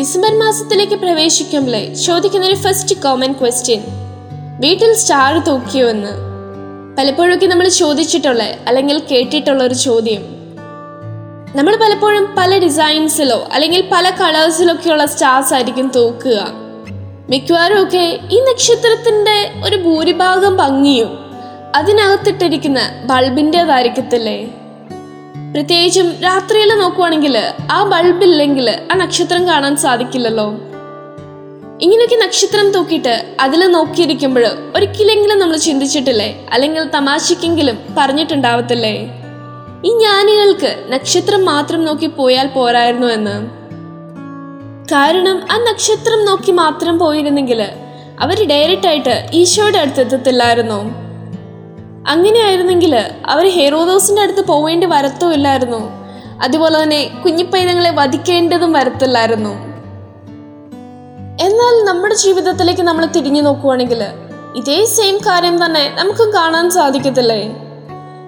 December മാസത്തിലേക്ക് പ്രവേശിക്കുമ്പോൾ ചോദിക്കുന്ന ഒരു ഫസ്റ്റ് കോമൺ ക്വസ്റ്റ്യൻ വീട്ടിൽ സ്റ്റാർ തൂക്കിയോ എന്ന്. പലപ്പോഴൊക്കെ നമ്മൾ ചോദിച്ചിട്ടുള്ള അല്ലെങ്കിൽ കേട്ടിട്ടുള്ള ഒരു ചോദ്യം. നമ്മൾ പലപ്പോഴും പല ഡിസൈൻസിലോ അല്ലെങ്കിൽ പല കളേഴ്സിലൊക്കെയുള്ള സ്റ്റാർസ് ആയിരിക്കും തൂക്കുക. മിക്കവാറും ഒക്കെ ഈ നക്ഷത്രത്തിന്റെ ഒരു ഭൂരിഭാഗം ഭംഗിയും അതിനകത്തിട്ടിരിക്കുന്ന ബൾബിന്റെതായിരിക്കത്തില്ലേ പ്രത്യേകിച്ചും രാത്രിയിൽ നോക്കുവാണെങ്കിൽ ആ ബൾബ് ബൾബില്ലെങ്കിൽ ആ നക്ഷത്രം കാണാൻ സാധിക്കില്ലല്ലോ. ഇങ്ങനെയൊക്കെ നക്ഷത്രം തൂക്കിയിട്ട് അതിൽ നോക്കിയിരിക്കുമ്പോൾ ഒരിക്കലെങ്കിലും നമ്മൾ ചിന്തിച്ചിട്ടില്ലേ? അല്ലെങ്കിൽ തമാശക്കെങ്കിലും പറഞ്ഞിട്ടുണ്ടാവത്തില്ലേ? ഈ ജ്ഞാനികൾക്ക് നക്ഷത്രം മാത്രം നോക്കി പോയാൽ പോരായിരുന്നു എന്ന്. കാരണം ആ നക്ഷത്രം നോക്കി മാത്രം പോയിരുന്നെങ്കിൽ അവർ ഡയറക്റ്റ് ആയിട്ട് ഈശോയുടെ അടുത്ത് എത്തത്തില്ലായിരുന്നു. അങ്ങനെയായിരുന്നെങ്കിൽ അവർ ഹെറോദോസിന്റെ അടുത്ത് പോവേണ്ടി വരത്തുമില്ലായിരുന്നു. അതുപോലെ തന്നെ കുഞ്ഞിപ്പൈതങ്ങളെ വധിക്കേണ്ടതും വരത്തില്ലായിരുന്നു. എന്നാൽ നമ്മുടെ ജീവിതത്തിലേക്ക് നമ്മൾ തിരിഞ്ഞു നോക്കുവാണെങ്കിൽ ഇതേ സെയിം കാര്യം തന്നെ നമുക്ക് കാണാൻ സാധിക്കത്തില്ലേ?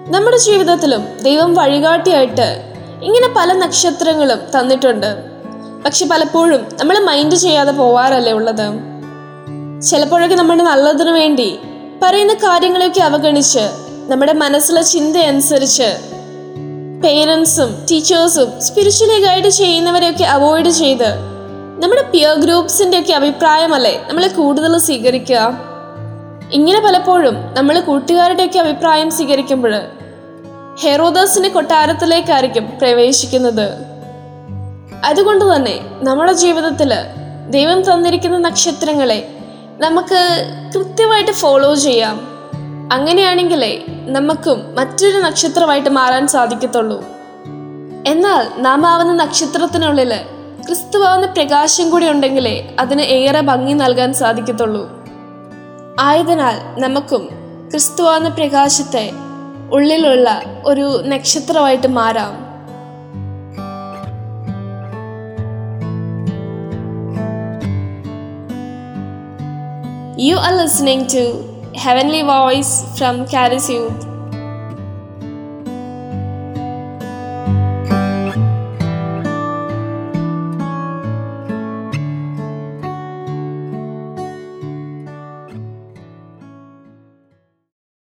നമ്മുടെ ജീവിതത്തിലും ദൈവം വഴികാട്ടിയായിട്ട് ഇങ്ങനെ പല നക്ഷത്രങ്ങളും തന്നിട്ടുണ്ട്. പക്ഷെ പലപ്പോഴും നമ്മൾ മൈൻഡ് ചെയ്യാതെ പോവാറല്ലേ ഉള്ളത്? ചിലപ്പോഴൊക്കെ നമ്മുടെ നല്ലതിനു വേണ്ടി പറയുന്ന കാര്യങ്ങളെയൊക്കെ അവഗണിച്ച് നമ്മുടെ മനസ്സിലെ ചിന്ത അനുസരിച്ച് പേരൻസും ടീച്ചേഴ്സും സ്പിരിച്വലി ഗൈഡ് ചെയ്യുന്നവരെയൊക്കെ അവോയ്ഡ് ചെയ്ത് നമ്മുടെ പിയർ ഗ്രൂപ്പ്സിന്റെ ഒക്കെ അഭിപ്രായമല്ലേ നമ്മളെ കൂടുതൽ സ്വീകരിക്കുക? ഇങ്ങനെ പലപ്പോഴും നമ്മൾ കൂട്ടുകാരുടെയൊക്കെ അഭിപ്രായം സ്വീകരിക്കുമ്പോൾ ഹെറോദാസിന്റെ കൊട്ടാരത്തിലേക്കായിരിക്കും പ്രവേശിക്കുന്നത്. അതുകൊണ്ട് തന്നെ നമ്മുടെ ജീവിതത്തിൽ ദൈവം തന്നിരിക്കുന്ന നക്ഷത്രങ്ങളെ നമുക്ക് കൃത്യമായിട്ട് ഫോളോ ചെയ്യാം. അങ്ങനെയാണെങ്കിലേ നമുക്കും മറ്റൊരു നക്ഷത്രമായിട്ട് മാറാൻ സാധിക്കത്തുള്ളൂ. എന്നാൽ നാം ആവുന്ന നക്ഷത്രത്തിനുള്ളിൽ ക്രിസ്തുവാവുന്ന പ്രകാശം കൂടി ഉണ്ടെങ്കിലേ അതിന് ഏറെ ഭംഗി നൽകാൻ സാധിക്കത്തുള്ളൂ. ആയതിനാൽ നമുക്കും ക്രിസ്തുവാവുന്ന പ്രകാശത്തെ ഉള്ളിലുള്ള ഒരു നക്ഷത്രമായിട്ട് മാറാം. You are listening to Heavenly Voice from Caris Youth.